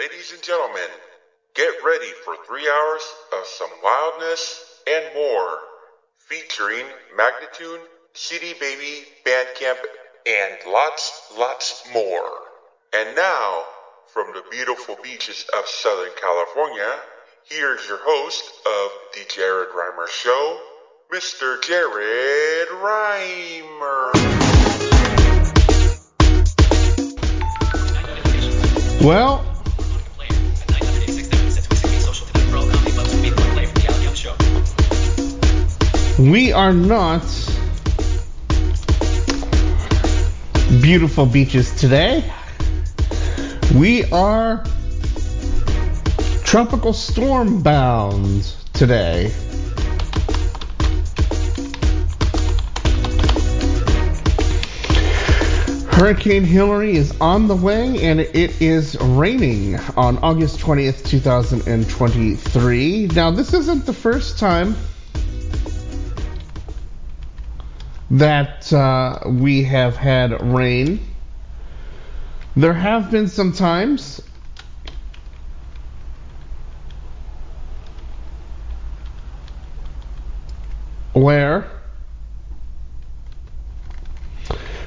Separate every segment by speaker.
Speaker 1: Ladies and gentlemen, get ready for three hours of some wildness and more, featuring Magnitude, CD Baby, Bandcamp, and lots, lots more. And now, from the beautiful beaches of Southern California, here's your host of the Jared Reimer Show, Mr. Jared Reimer.
Speaker 2: Well, we are not beautiful beaches today. We are tropical storm bound today. Hurricane Hillary is on the way and it is raining on August 20th, 2023. Now, this isn't the first time that uh, we have had rain. There have been some times where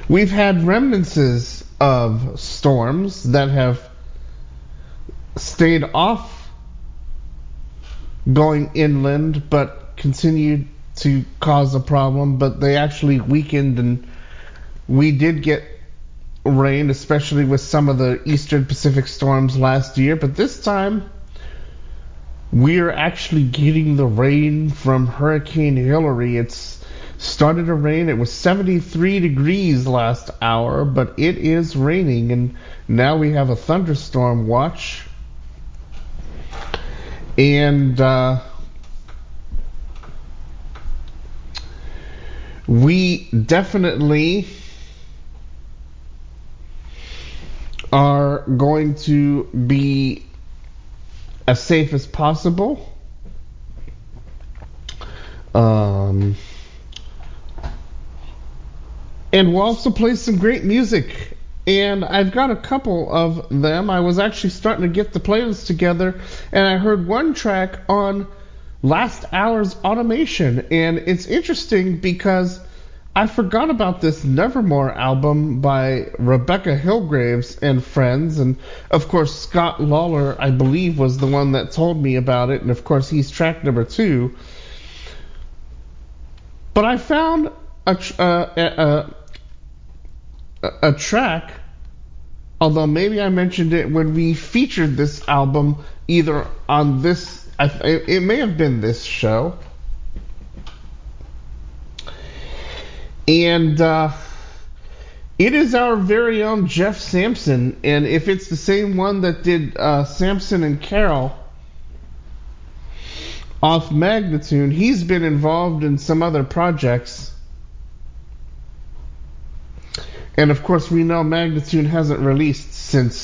Speaker 2: We've had remnants of storms that have stayed off going inland but continued to cause a problem, but they actually weakened and we did get rain, especially with some of the eastern Pacific storms last year, but this time we're actually getting the rain from Hurricane Hillary. It's started to rain. It was 73 degrees last hour, but it is raining, and now we have a thunderstorm watch. And uh, we definitely are going to be as safe as possible. Um, and we'll also play some great music. And I've got a couple of them. I was actually starting to get the playlist together, and I heard one track on last hour's automation. And it's interesting because I forgot about this Nevermore album by Rebecca Hillgraves and friends. And of course, Scott Lawler, I believe, was the one that told me about it. And of course, he's track number two. But I found a, uh, a, a a, track, although maybe I mentioned it when we featured this album either on this, it may have been this show. And uh, it is our very own Jeff Sampson. And if it's the same one that did uh, Samson and Carol off Magnitude, he's been involved in some other projects. And of course, we know Magnitude hasn't released since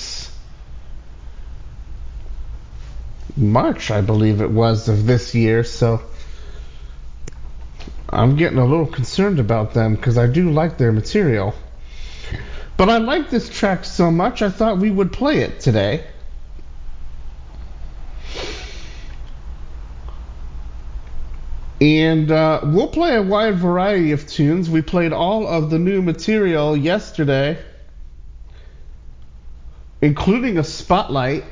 Speaker 2: March, I believe it was, of this year, so I'm getting a little concerned about them because I do like their material. But I like this track so much, I thought we would play it today. And uh, we'll play a wide variety of tunes. We played all of the new material yesterday, including a spotlight.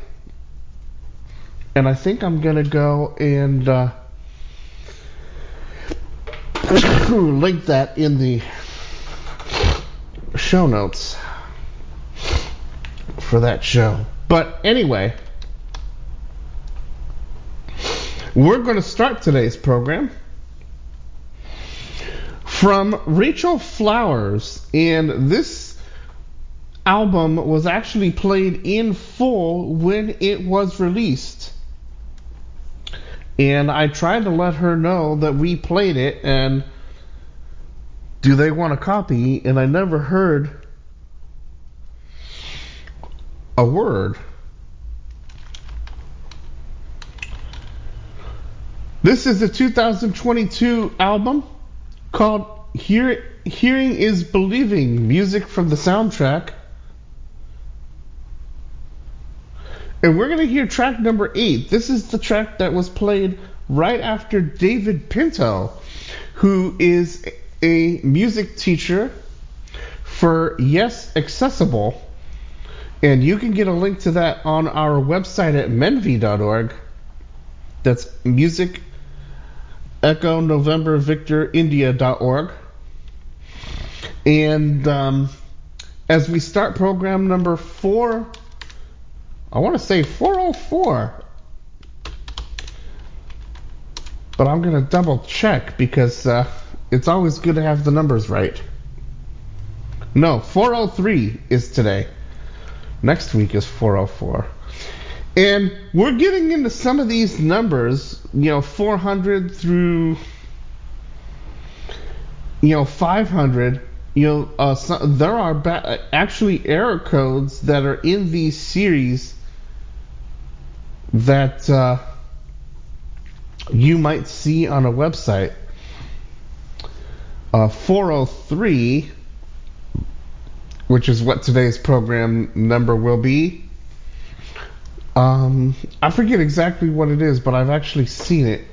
Speaker 2: And I think I'm going to go and uh, link that in the show notes for that show. But anyway. We're going to start today's program from Rachel Flowers, and this album was actually played in full when it was released. And I tried to let her know that we played it and do they want a copy? And I never heard a word. This is a 2022 album called Hear, Hearing is Believing Music from the Soundtrack. And we're going to hear track number eight. This is the track that was played right after David Pinto, who is a music teacher for Yes Accessible. And you can get a link to that on our website at menvi.org. That's music echo november victor india.org. And um, as we start program number four, I want to say 404. But I'm going to double check because uh, it's always good to have the numbers right. No, 403 is today. Next week is 404. And we're getting into some of these numbers, you know, 400 through, you know, 500. You know, uh, there are ba- actually error codes that are in these series that uh, you might see on a website. Uh, 403, which is what today's program number will be, um, I forget exactly what it is, but I've actually seen it.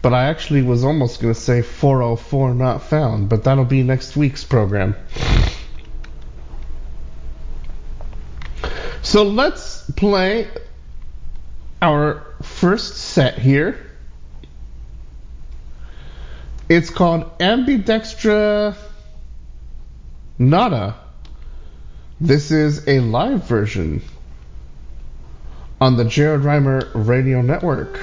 Speaker 2: But I actually was almost going to say 404 not found, but that'll be next week's program. So let's play our first set here. It's called Ambidextra Nada. This is a live version on the Jared Reimer Radio Network.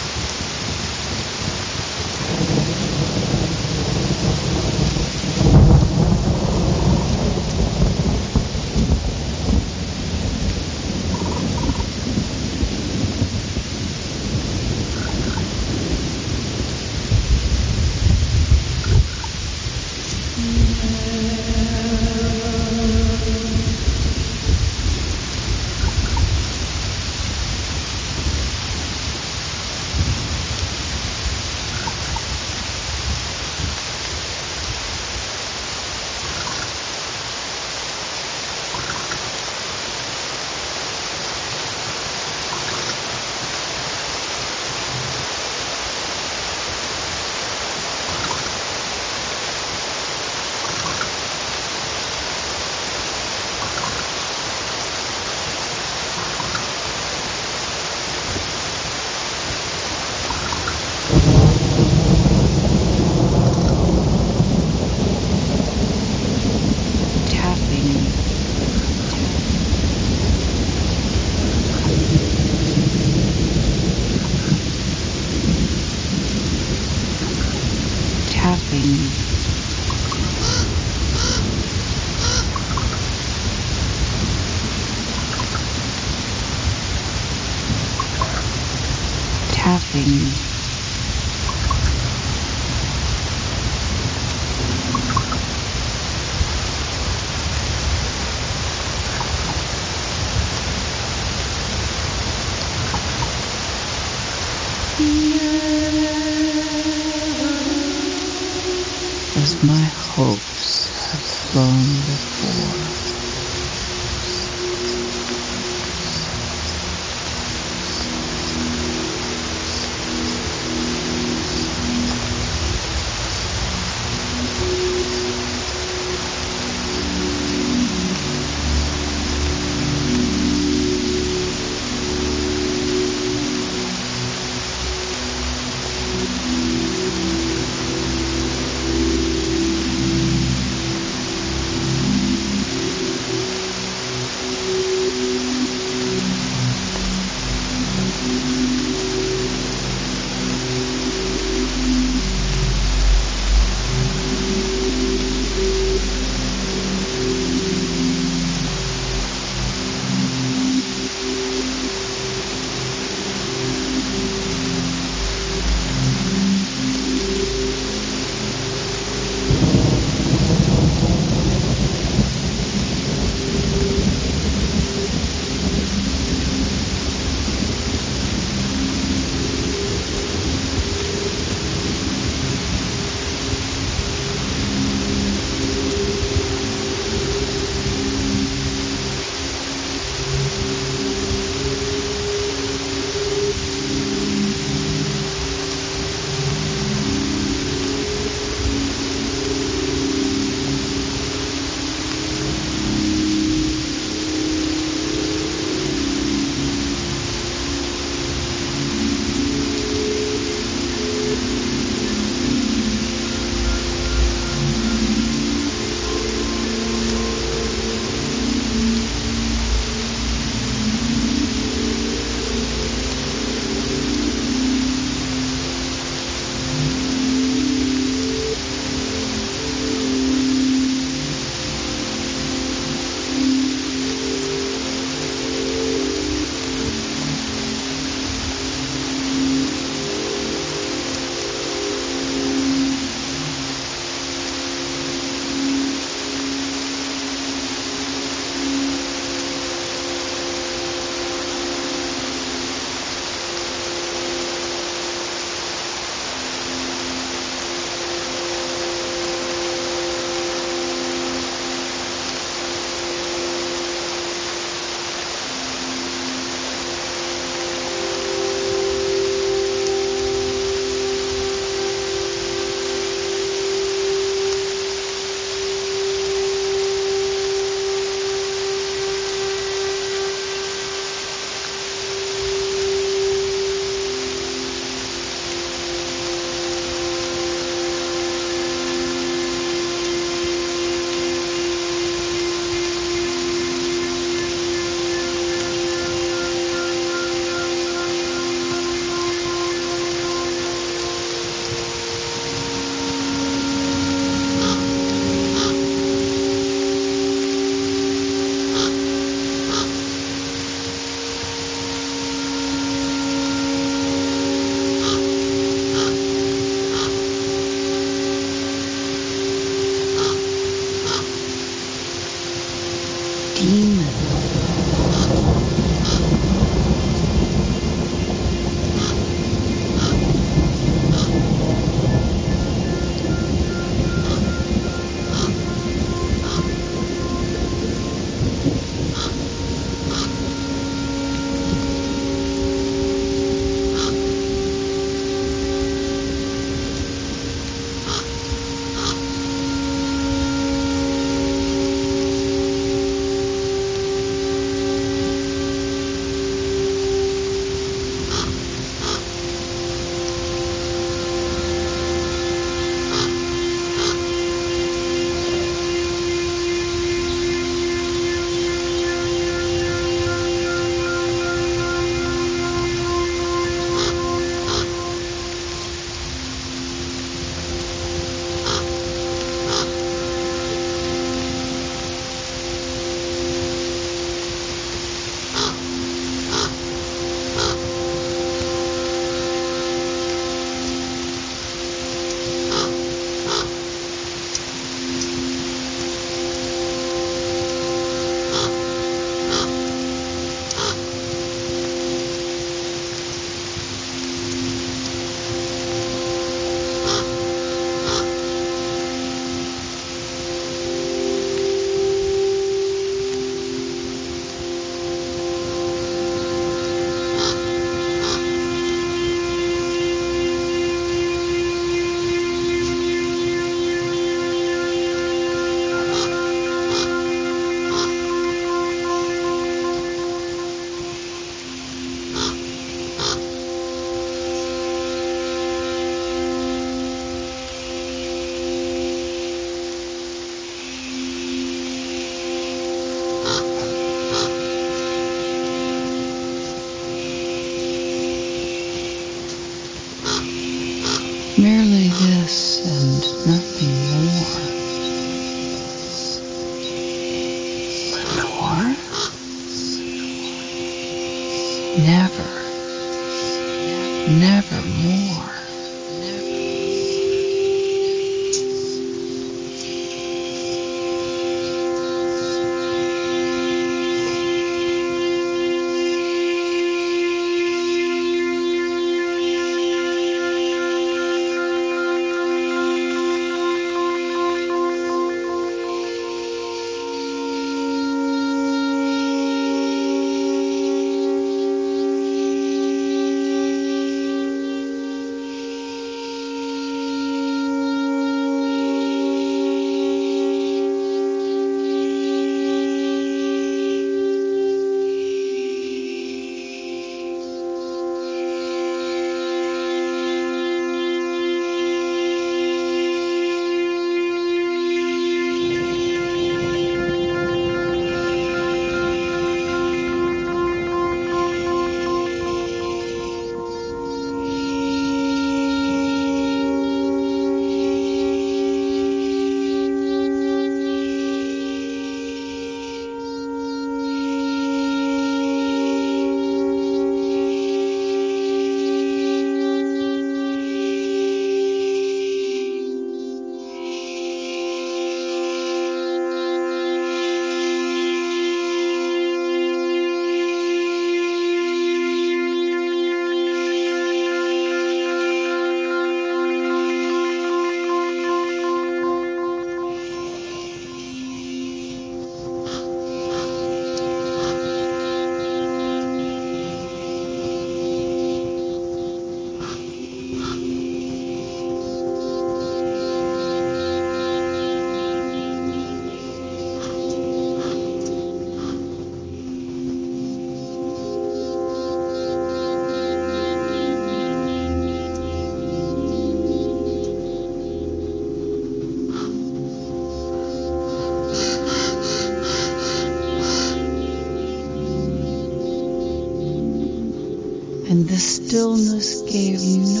Speaker 3: Stillness gave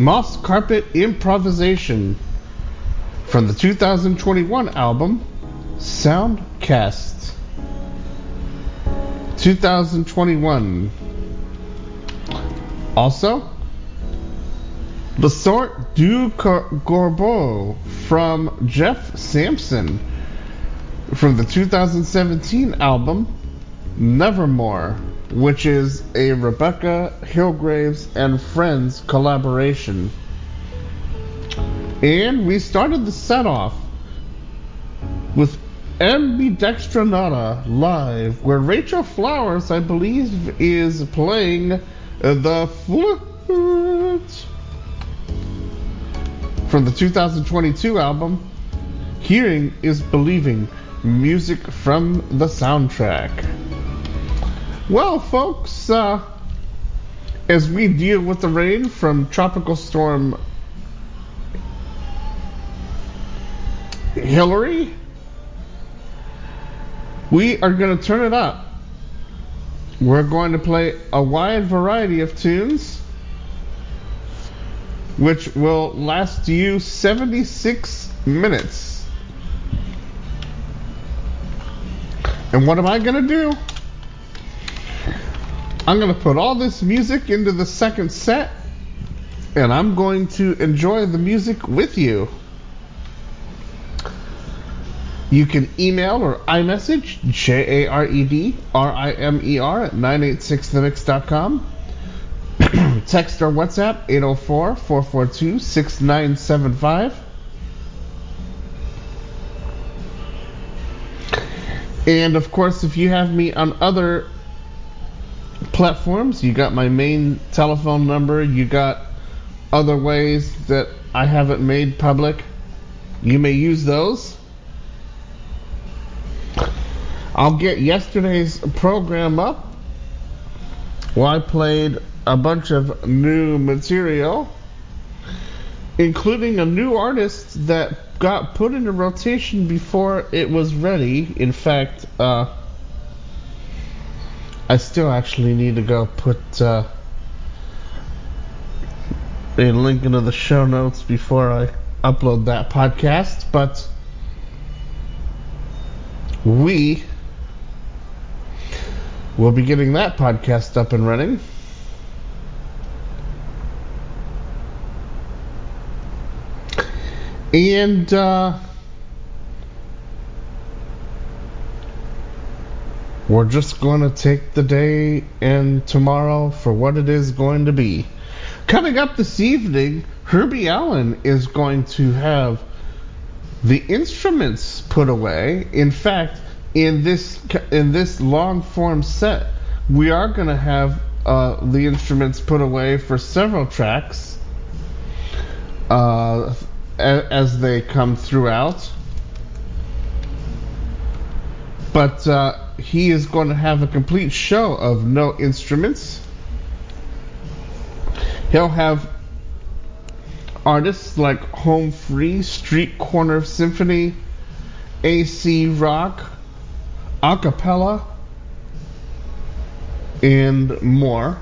Speaker 2: Moss, Carpet Improvisation from the 2021 album Soundcast. 2021. Also, The Sort du Corbeau from Jeff Sampson from the 2017 album Nevermore, which is a Rebecca Hillgraves and Friends collaboration. And we started the set off with Ambidextranata live, where Rachel Flowers, I believe, is playing the flute from the 2022 album Hearing is Believing Music from the Soundtrack. Well, folks, uh, as we deal with the rain from Tropical Storm Hillary, we are going to turn it up. We're going to play a wide variety of tunes, which will last you 76 minutes. And what am I going to do? I'm going to put all this music into the second set, and I'm going to enjoy the music with you. You can email or iMessage J A R E D R I M E R at 986themix.com. Text or WhatsApp 804 442 6975. And of course, if you have me on other platforms. You got my main telephone number. You got other ways that I haven't made public. You may use those. I'll get yesterday's program up. Well, I played a bunch of new material, including a new artist that got put into rotation before it was ready. In fact, uh, I still actually need to go put uh, a link into the show notes before I upload that podcast, but we will be getting that podcast up and running. And uh, We're just going to take the day and tomorrow for what it is going to be. Coming up this evening, Herbie Allen is going to have the instruments put away. In fact, in this in this long form set, we are going to have uh, the instruments put away for several tracks uh, as they come throughout. But uh, he is going to have a complete show of no instruments. He'll have artists like Home Free, Street Corner Symphony, AC Rock, Acapella, and more.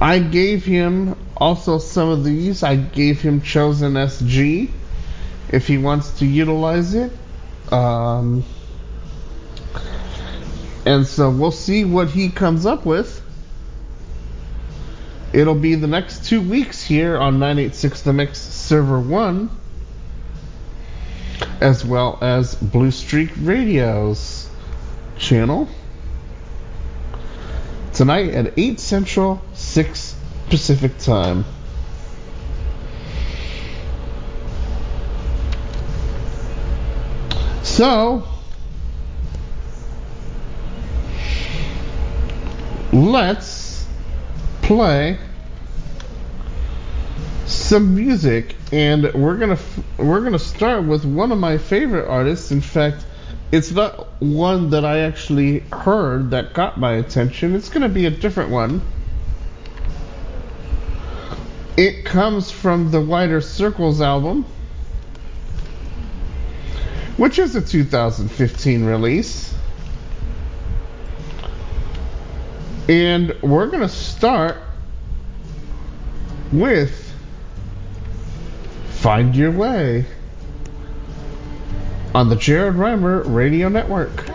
Speaker 2: I gave him also some of these. I gave him Chosen SG if he wants to utilize it. Um, and so we'll see what he comes up with. It'll be the next two weeks here on 986 The Mix Server 1, as well as Blue Streak Radio's channel. Tonight at 8 Central, 6 Pacific Time. So, let's play some music and we're going to we're going to start with one of my favorite artists. In fact it's not one that I actually heard that got my attention. It's going to be a different one. It comes from the Wider Circles album
Speaker 4: which is a 2015 release. And we're going to start with Find Your Way on the Jared Rimer Radio Network.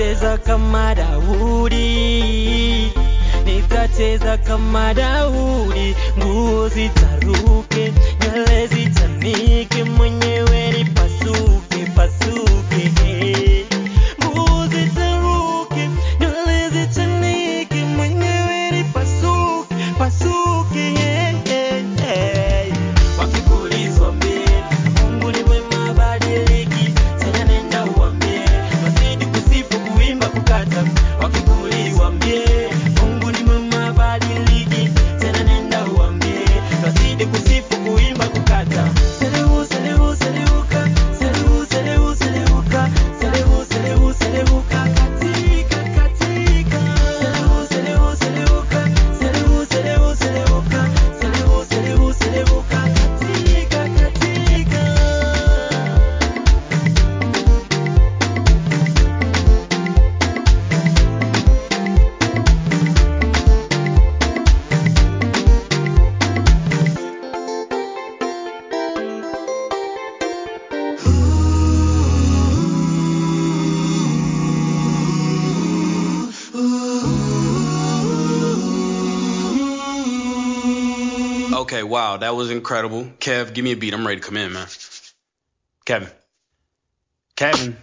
Speaker 5: nikacheza kama Daudi,
Speaker 6: nikacheza kama Daudi, nguo zitaruke, nywele zitanike mwenyewe.
Speaker 7: wow, that was incredible. Kev, give me a beat. I'm ready to come in, man. Kevin. Kevin.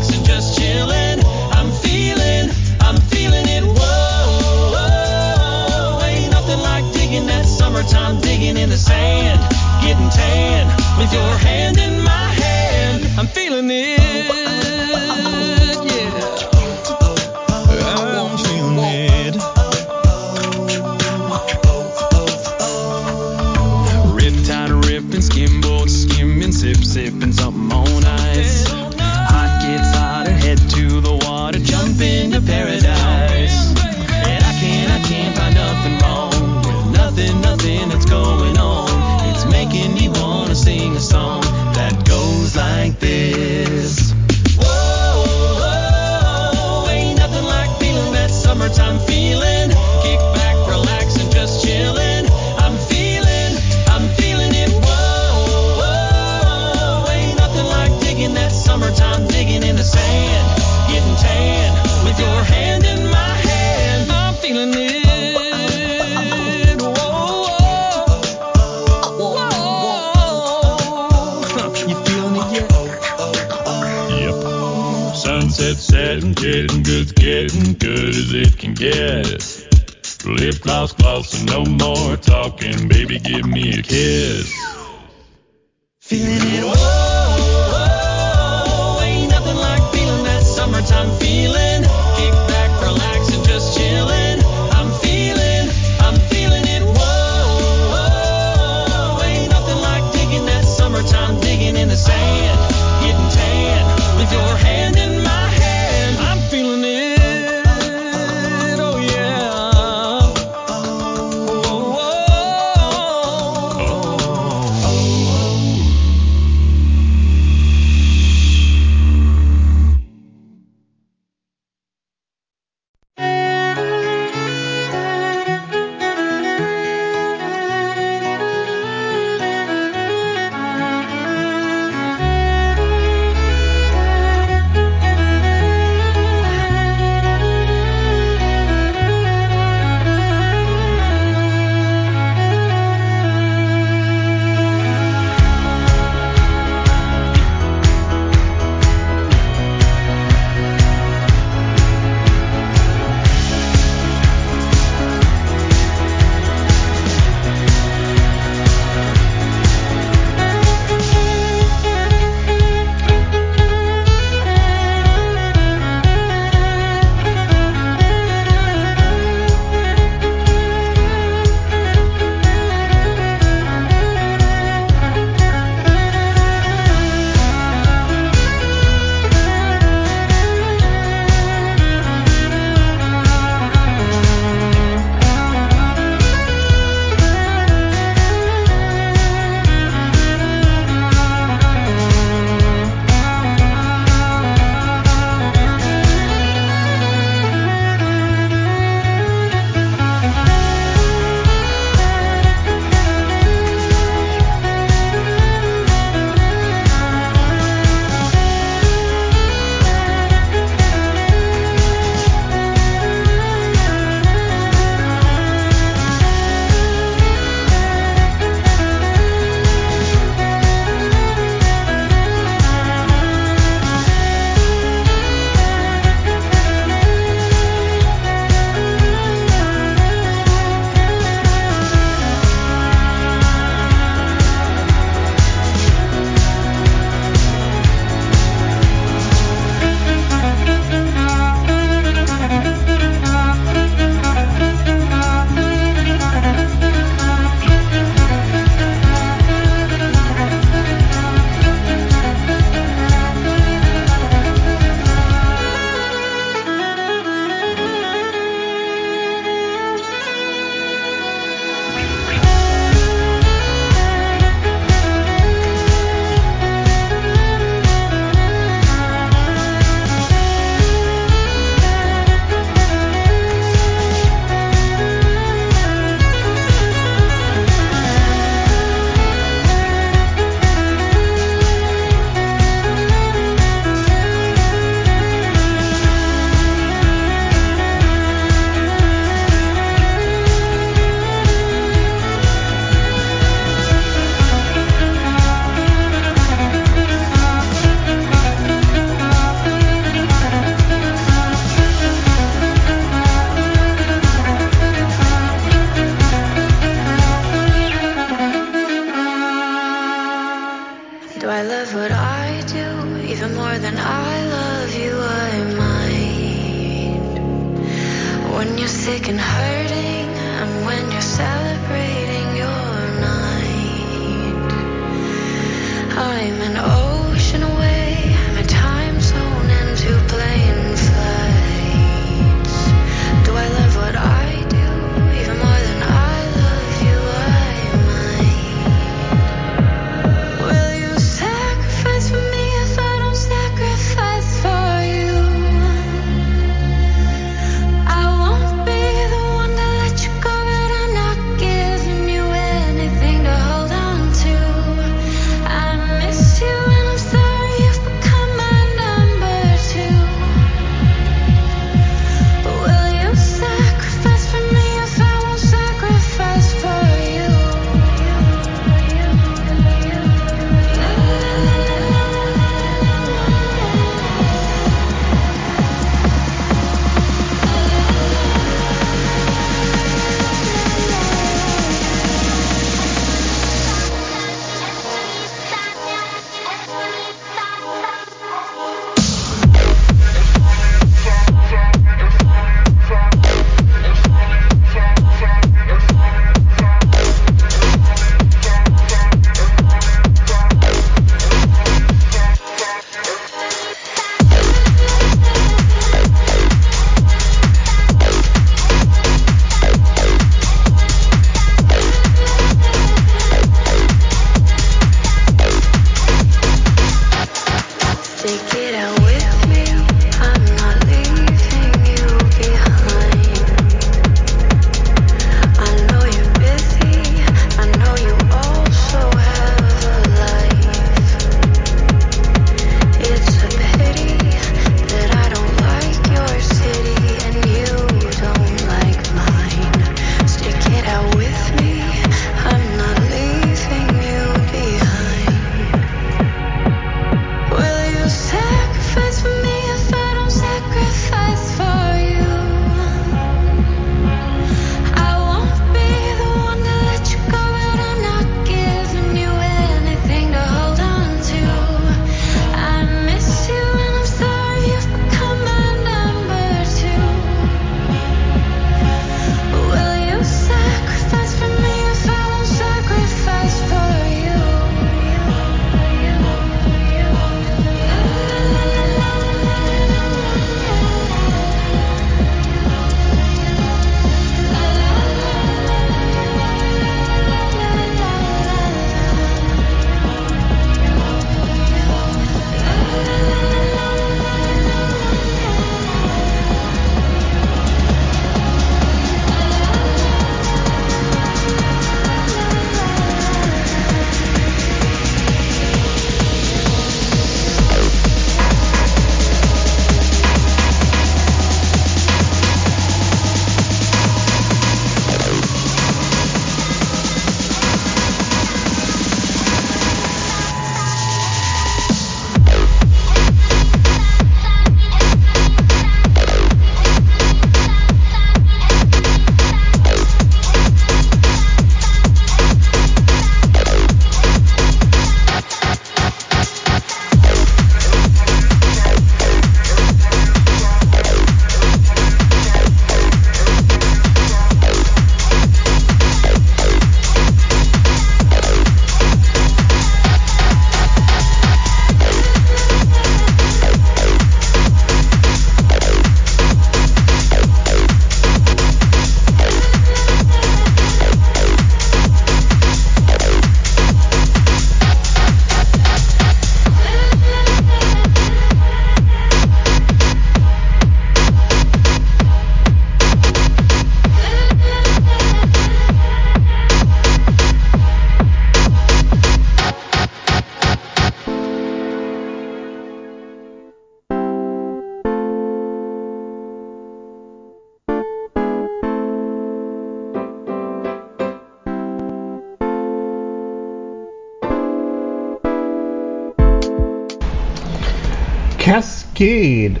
Speaker 2: Kaskade,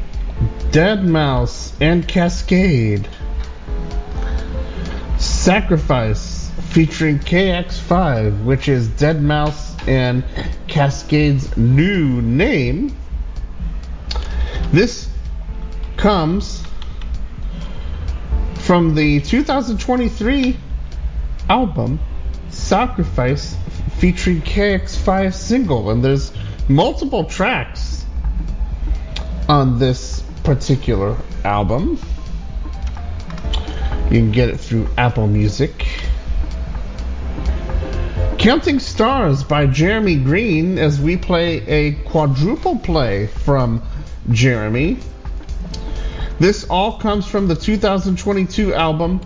Speaker 2: Dead Mouse, and Kaskade. Sacrifice, featuring KX5, which is deadmau5 and Kaskade's new name. This comes from the 2023 album Sacrifice featuring KX5 single, and there's multiple tracks on this particular album. You can get it through Apple Music. Counting Stars by Jeremy Green as we play a quadruple play from Jeremy. This all comes from the 2022 album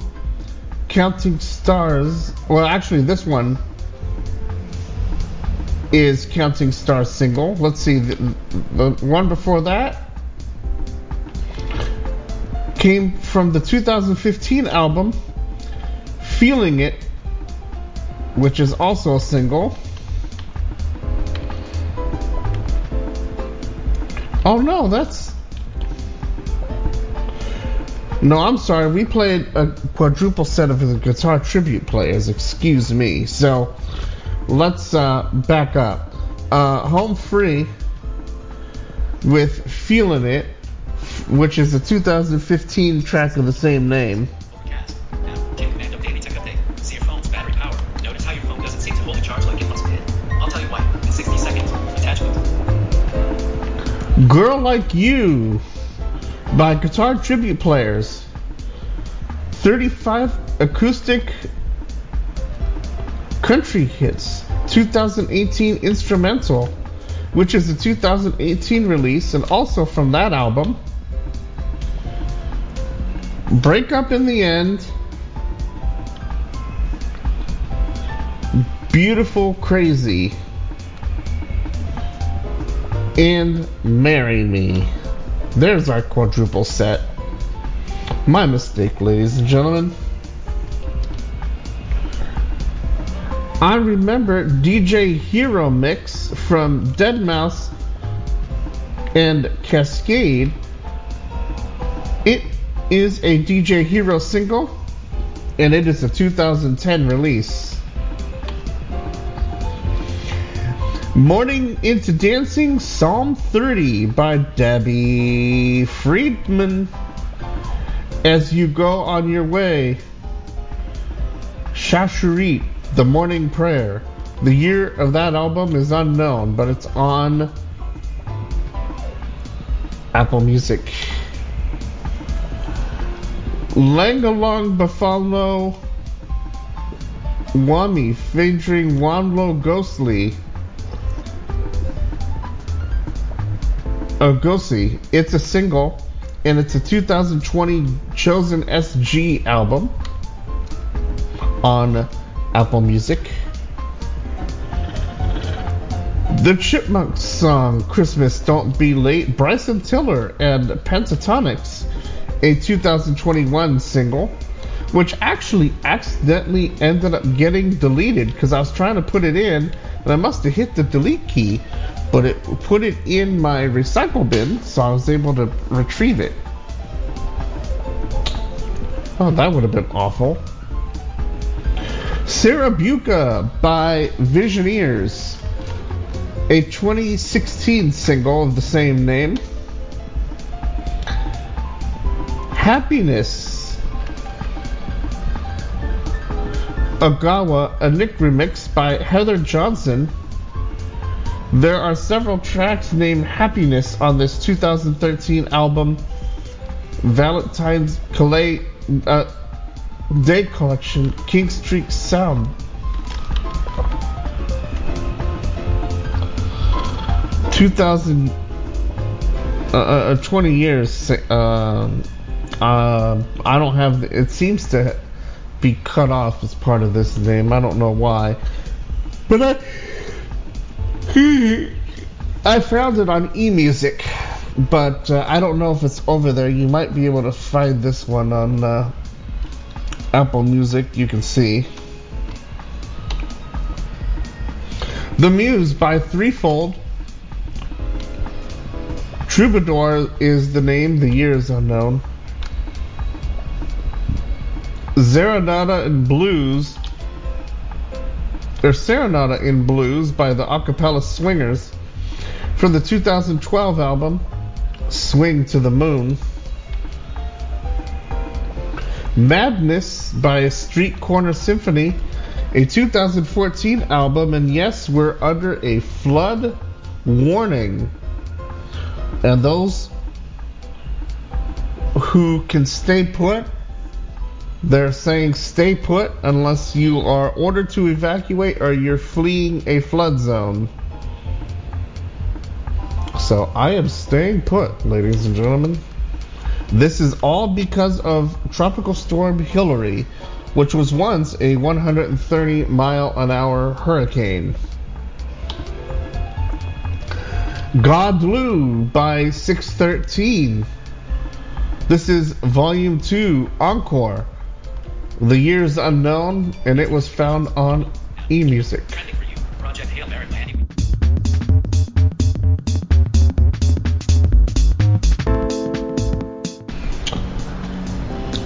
Speaker 2: Counting Stars. Well, actually, this one is Counting Stars single. Let's see, the, the one before that came from the 2015 album Feeling It, which is also a single. Oh no, that's. No, I'm sorry. We played a quadruple set of the guitar tribute players. Excuse me. So let's uh, back up. Uh, Home Free with Feeling It, which is a 2015 track of the same name.
Speaker 8: Overcast. Now, take command of daily tech update. See your phone's battery power. Notice how your phone doesn't seem to hold a charge like it once did. I'll tell you why in 60 seconds. Attachment.
Speaker 2: Girl Like You by Guitar Tribute Players. 35 acoustic country hits. 2018 instrumental, which is a 2018 release, and also from that album. Break Up in the End. Beautiful Crazy and Marry Me. There's our quadruple set. My mistake, ladies and gentlemen. I remember DJ Hero Mix from deadmau5 and Kaskade. Is a DJ Hero single, and it is a 2010 release. Mourning into Dancing, Psalm 30 by Debbie Friedman. As you go on your way, Shacharit, The Morning Prayer. The year of that album is unknown, but it's on Apple Music. Langa Lomphefumlo Wami featuring Wandile Nkosi. Uh, Ogosi. It's a single, and it's a 2020 Chosen SG album on Apple Music. The Chipmunks song Christmas Don't Be Late, Bryson Tiller and Pentatonix, a 2021 single, which actually accidentally ended up getting deleted because I was trying to put it in and I must have hit the delete key, but it put it in my recycle bin, so I was able to retrieve it. Oh, that would have been awful. Sarah Serebuka by Visioneers, a 2016 single of the same name. Happiness. Ogawa, a Nick remix by Heather Johnson. There are several tracks named Happiness on this 2013 album, Valentine's Calais uh, Day Collection, King Street Sound. Two thousand, uh, uh, twenty years. Uh, uh, I don't have. It seems to be cut off as part of this name. I don't know why, but I. I found it on eMusic, but uh, I don't know if it's over there. You might be able to find this one on uh, Apple Music. You can see. The Muse by Threefold. Troubadour is the name, the year is unknown. Serenata in Blues, or Serenata in Blues by the Acappella Swingers from the 2012 album Swing to the Moon. Madness by a Street Corner Symphony, a 2014 album, and yes, we're under a flood warning. And those who can stay put, they're saying stay put unless you are ordered to evacuate or you're fleeing a flood zone. So I am staying put, ladies and gentlemen. This is all because of Tropical Storm Hillary, which was once a 130 mile an hour hurricane. Gadlu by Six13. This is Volume 2, Encore. The year's unknown, and it was found on eMusic.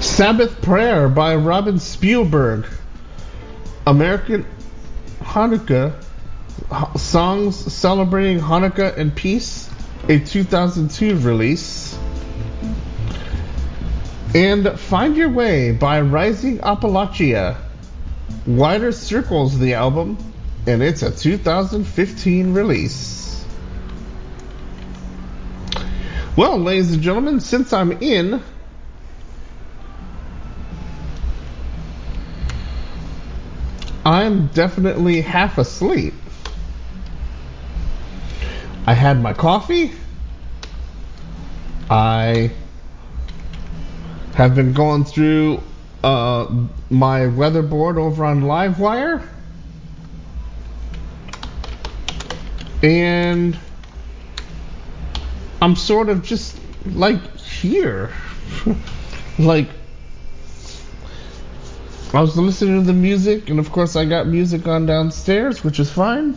Speaker 2: Sabbath Prayer by Robin Spielberg. American Hanukkah songs celebrating Hanukkah and peace, a 2002 release. And Find Your Way by Rising Appalachia. Wider Circles, the album, and it's a 2015 release. Well, ladies and gentlemen, since I'm in, I'm definitely half asleep. I had my coffee. I have been going through uh, my weather board over on Livewire. And I'm sort of just like here. like I was listening to the music, and of course, I got music on downstairs, which is fine.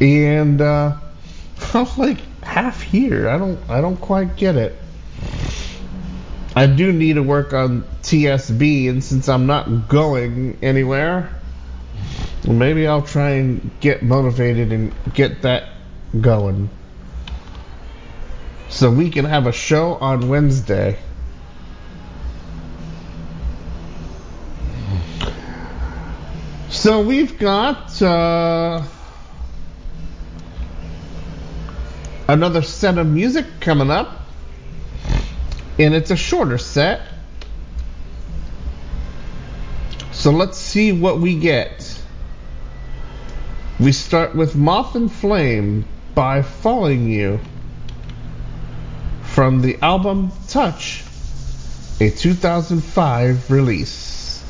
Speaker 2: And uh, I'm like half here. I don't, I don't quite get it. I do need to work on TSB, and since I'm not going anywhere, maybe I'll try and get motivated and get that going, so we can have a show on Wednesday. So we've got uh, another set of music coming up, and it's a shorter set. So let's see what we get. We start with Moth and Flame by Falling You from the album Touch, a 2005 release.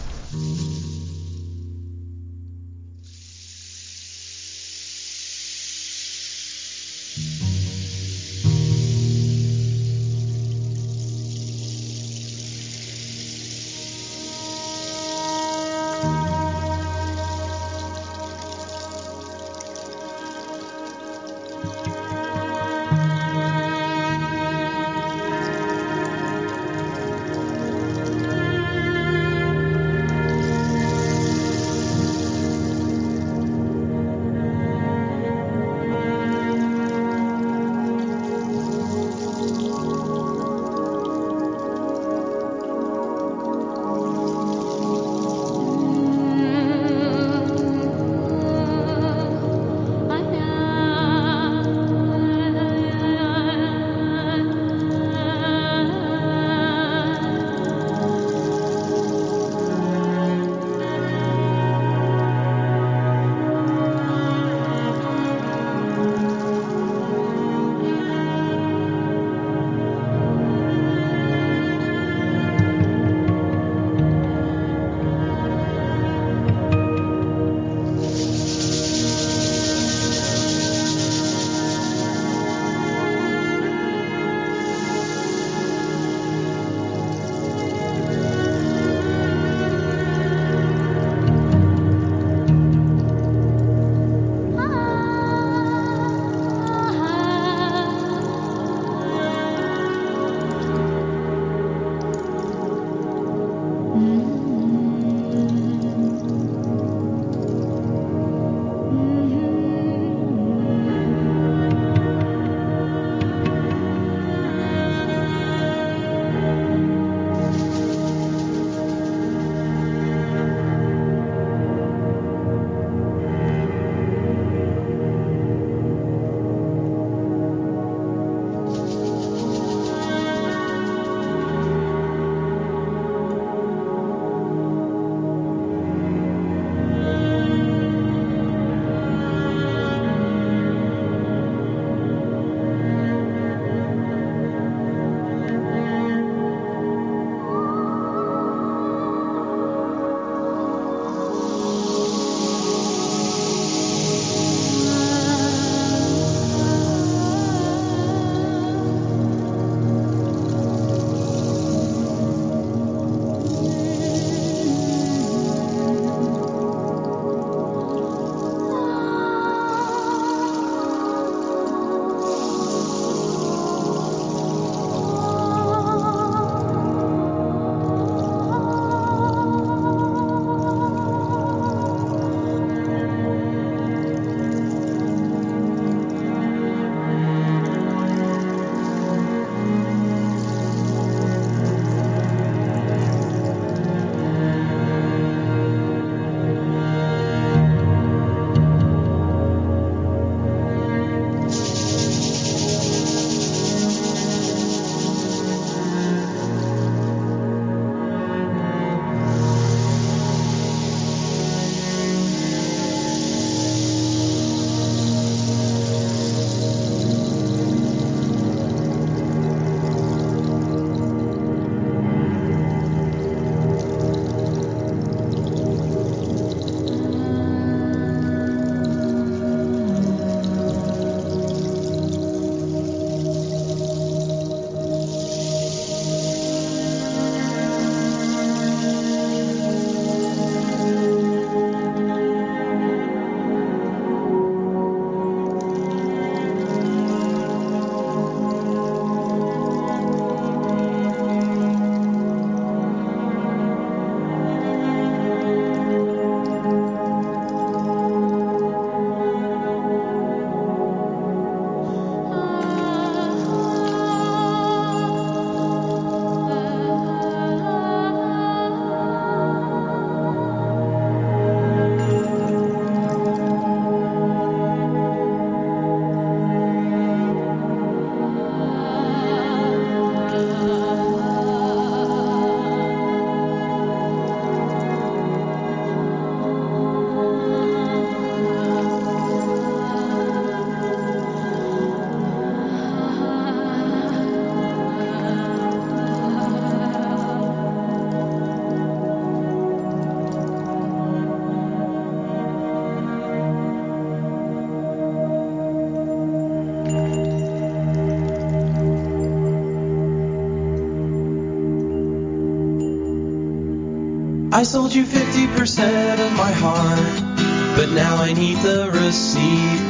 Speaker 9: I sold you 50% of my heart, but now I need the receipt.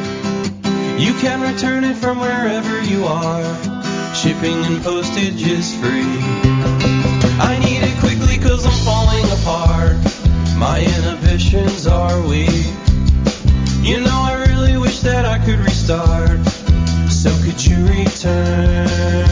Speaker 9: You can return it from wherever you are. Shipping and postage is free. I need it quickly cause I'm falling apart. My inhibitions are weak. You know, I really wish that I could restart. So could you return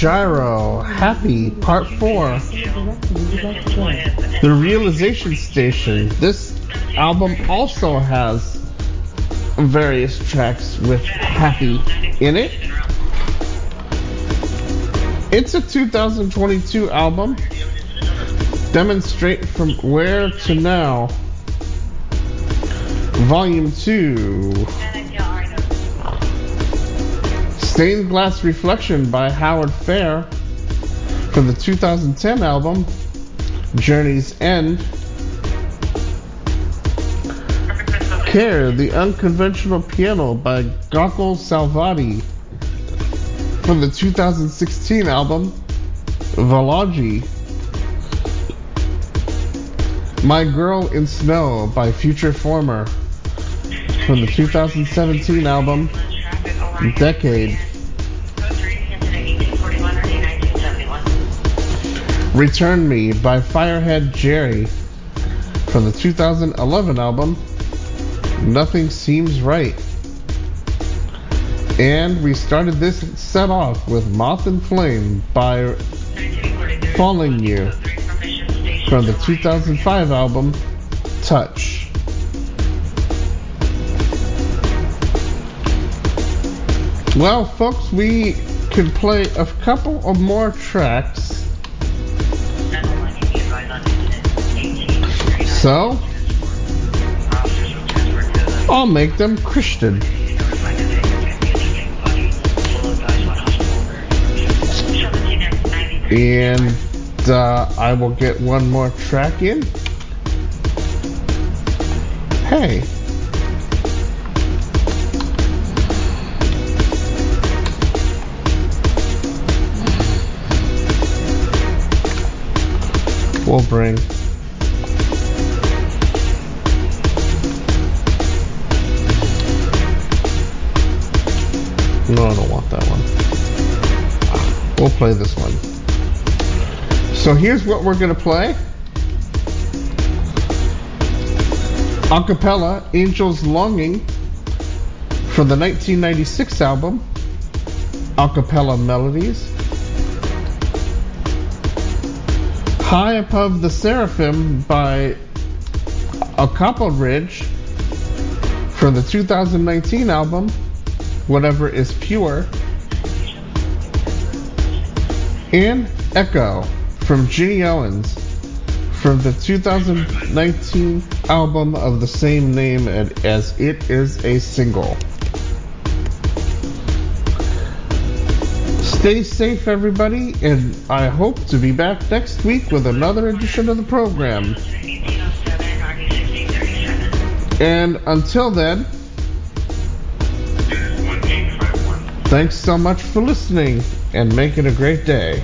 Speaker 2: giro, Happy, Part 4. The Realization Station. This album also has various tracks with Happy in it. It's a 2022 album. Demonstrate from where to now. Volume 2. Stained Glass Reflection by Howard Ferre from the 2010 album Journey's End. Care, the Unconventional Piano by Gokul Salvadi from the 2016 album Valogy. My Girl in Snow by Future Former from the 2017 album Decade. Return Me by Firehead Jerry from the 2011 album Nothing Seems Right. And we started this set off with Moth and Flame by Falling You from the 2005 album Touch. Well, folks, we can play a couple of more tracks. So, I'll make them Christian. And uh, I will get one more track in. Hey. We'll bring. No, I don't want that one. We'll play this one. So here's what we're going to play. Acappella, Angel's Longing, from the 1996 album, Acapella Melodies. High Above the Seraphim by Acapella Ridge, from the 2019 album, Whatever is Pure. And Echo from Ginny Owens from the 2019 album of the same name and as it is a single. Stay safe, everybody, and I hope to be back next week with another edition of the program. And until then, thanks so much for listening and make it a great day.